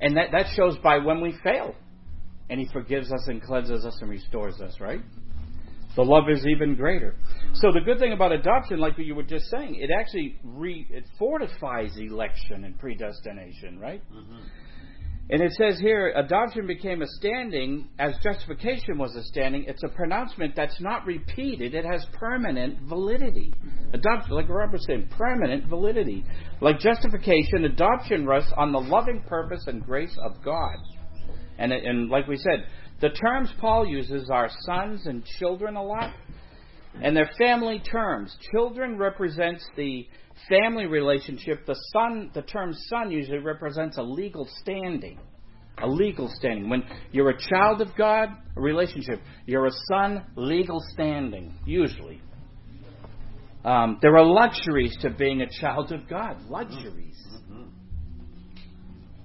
And that, that shows by when we fail. And He forgives us and cleanses us and restores us, right? The love is even greater. So the good thing about adoption, like you were just saying, it actually re, it fortifies election and predestination, right? Mm-hmm. And it says here, adoption became a standing as justification was a standing. It's a pronouncement that's not repeated. It has permanent validity. Adoption, like Robert said, permanent validity. Like justification, adoption rests on the loving purpose and grace of God. And, and like we said, the terms Paul uses are sons and children a lot. And they're family terms. Children represents the family relationship, the son, the term son usually represents a legal standing. A legal standing. When you're a child of God, a relationship. You're a son, legal standing, usually. Um, there are luxuries to being a child of God. Luxuries.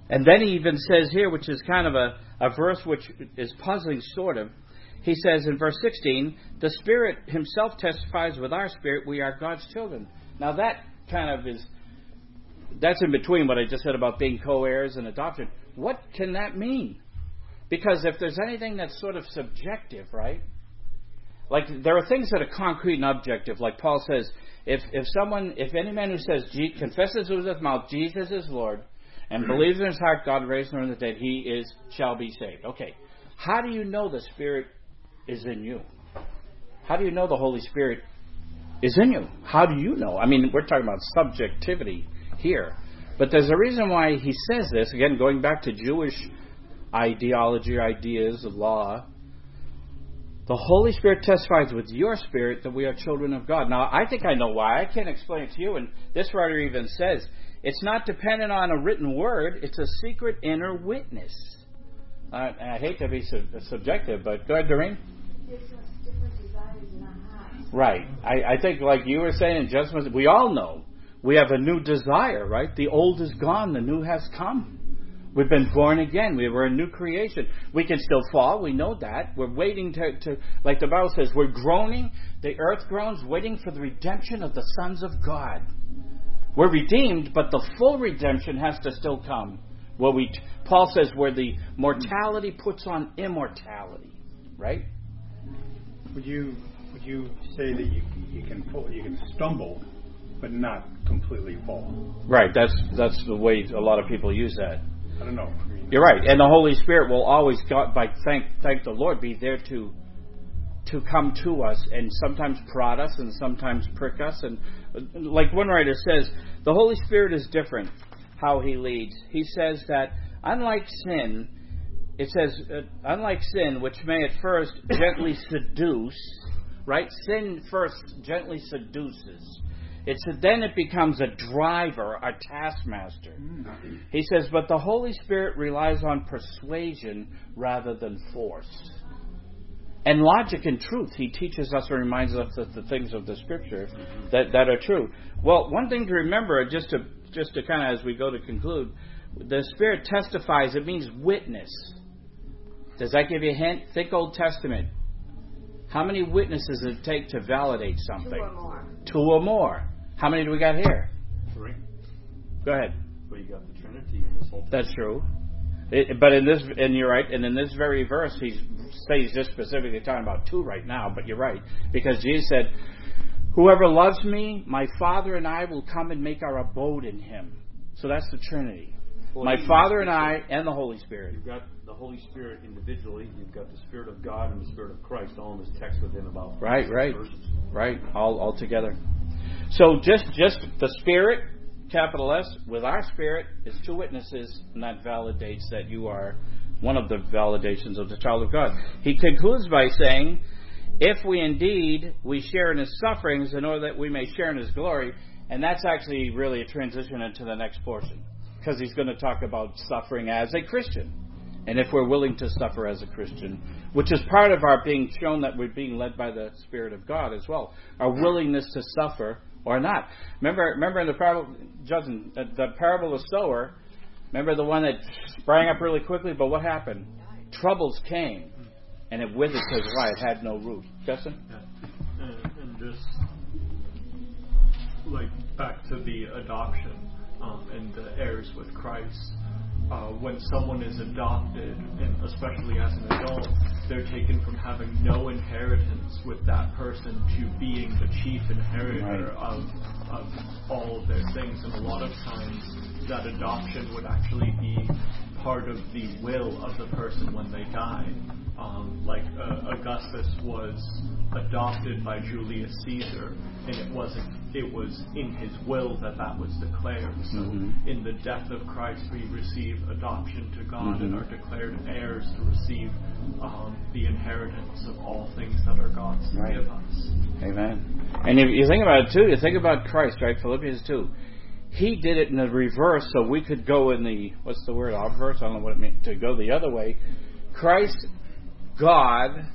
And then he even says here, which is kind of a, a verse which is puzzling, sort of. He says in verse 16, The Spirit Himself testifies with our spirit we are God's children. Now that kind of is that's in between what I just said about being co-heirs and adoption. What can that mean? Because if there's anything that's sort of subjective, right? Like there are things that are concrete and objective. Like Paul says, if if someone, if any man who says confesses with his mouth Jesus is Lord, and hmm. believes in his heart God raised him from the dead, he is shall be saved. Okay, how do you know the Spirit is in you? How do you know the Holy Spirit is in you. How do you know? I mean, we're talking about subjectivity here. But there's a reason why he says this, again, going back to Jewish ideology, ideas law. The Holy Spirit testifies with your spirit that we are children of God. Now, I think I know why. I can't explain it to you. And this writer even says it's not dependent on a written word, it's a secret inner witness. Uh, I hate to be sub- subjective, but go ahead, Doreen. Right. I, I think, like you were saying, just we all know we have a new desire, right? The old is gone, the new has come. We've been born again. We were a new creation. We can still fall. We know that. We're waiting to, to, like the Bible says, we're groaning. The earth groans, waiting for the redemption of the sons of God. We're redeemed, but the full redemption has to still come. Where we, Paul says, where the mortality puts on immortality, right? Would you you say that you, you can you can stumble, but not completely fall? Right. That's that's the way a lot of people use that. I don't know. You're right, and the Holy Spirit will always, God, by thank thank the Lord, be there to to come to us and sometimes prod us and sometimes prick us. And like one writer says, the Holy Spirit is different how He leads. He says that unlike sin, it says uh, unlike sin, which may at first gently seduce, right? Sin first gently seduces it's then it becomes a driver, a taskmaster. He says, but the Holy Spirit relies on persuasion rather than force. And logic and truth, he teaches us and reminds us of the things of the Scripture that, that are true. Well, one thing to remember, just to just to kind of as we go to conclude, the Spirit testifies. It means witness. Does that give you a hint? Think Old Testament. How many witnesses does it take to validate something? Two or more. Two or more. How many do we got here? Three. Go ahead. Well, you got the Trinity in this whole. That's true. It, but in this, and you're right, and in this very verse, he says just specifically talking about two right now. But you're right because Jesus said, "Whoever loves me, my Father and I will come and make our abode in him." So that's the Trinity. Well, my Father and I, and the Holy Spirit. You've got the Holy Spirit individually. You've got the Spirit of God and the Spirit of Christ all in this text within about right, right, verses. right, all all together. So just just the Spirit, capital S, with our spirit is two witnesses, and that validates that you are one of the validations of the child of God. He concludes by saying, if we indeed we share in his sufferings in order that we may share in his glory, and that's actually really a transition into the next portion because he's going to talk about suffering as a Christian. And if we're willing to suffer as a Christian, which is part of our being shown that we're being led by the Spirit of God as well, our willingness to suffer or not. Remember, remember in the parable, Justin, the, the parable of sower. Remember the one that sprang up really quickly, but what happened? Troubles came, and it withered because why? It had no root. Justin. Yeah. And, and just like back to the adoption um, and the heirs with Christ uh, when someone is adopted, and especially as an adult, they're taken from having no inheritance with that person to being the chief inheritor of, of all of their things. And a lot of times, that adoption would actually be part of the will of the person when they die. Um, like uh, Augustus was adopted by Julius Caesar, and it wasn't. It was in his will that that was declared. So, mm-hmm. in the death of Christ, we receive adoption to God mm-hmm. and are declared heirs to receive um, the inheritance of all things that are God's to right. give us. Amen. And if you think about it too, you think about Christ, right? Philippians two. He did it in the reverse, so we could go in the what's the word obverse? I don't know what it means to go the other way. Christ, God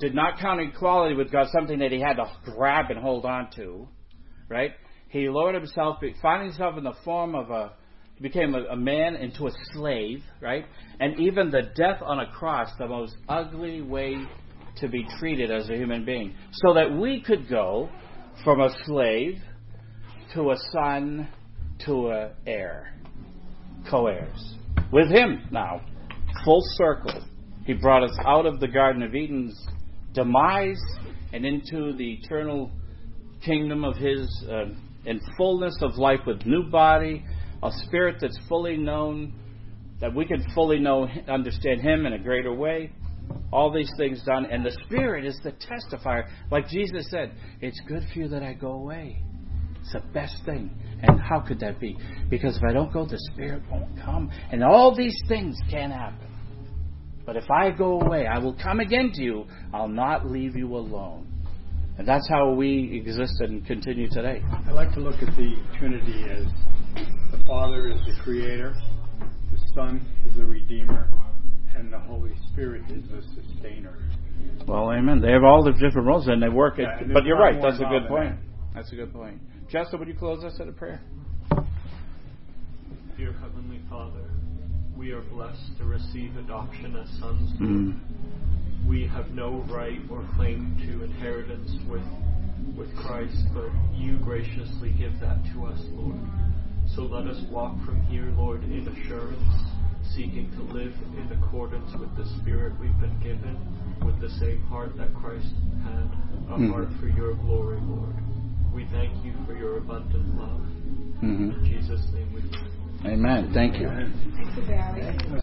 did not count equality with God something that he had to grab and hold on to, right? He lowered himself, finding himself in the form of a, he became a, a man into a slave, right? And even the death on a cross, the most ugly way to be treated as a human being, so that we could go from a slave to a son to a heir, co-heirs, with him now, full circle he brought us out of the Garden of Eden's demise and into the eternal kingdom of His uh, in fullness of life with new body, a spirit that's fully known, that we can fully know, understand Him in a greater way. All these things done, and the Spirit is the testifier. Like Jesus said, it's good for you that I go away. It's the best thing. And how could that be? Because if I don't go, the Spirit won't come. And all these things can happen. But if I go away, I will come again to you. I'll not leave you alone. And that's how we exist and continue today. I like to look at the Trinity as the Father is the Creator, the Son is the Redeemer, and the Holy Spirit is the Sustainer. Well, amen. They have all the different roles and they work it. Yeah, but you're right. That's a good point. That's a good point. Justin, would you close us at a prayer? Dear Heavenly Father, we are blessed to receive adoption as sons. Mm. We have no right or claim to inheritance with with Christ, but you graciously give that to us, Lord. So let us walk from here, Lord, in assurance, seeking to live in accordance with the Spirit we've been given, with the same heart that Christ had, a mm-hmm. heart for your glory, Lord. We thank you for your abundant love. Mm-hmm. In Jesus' name we pray. Amen. Thank you.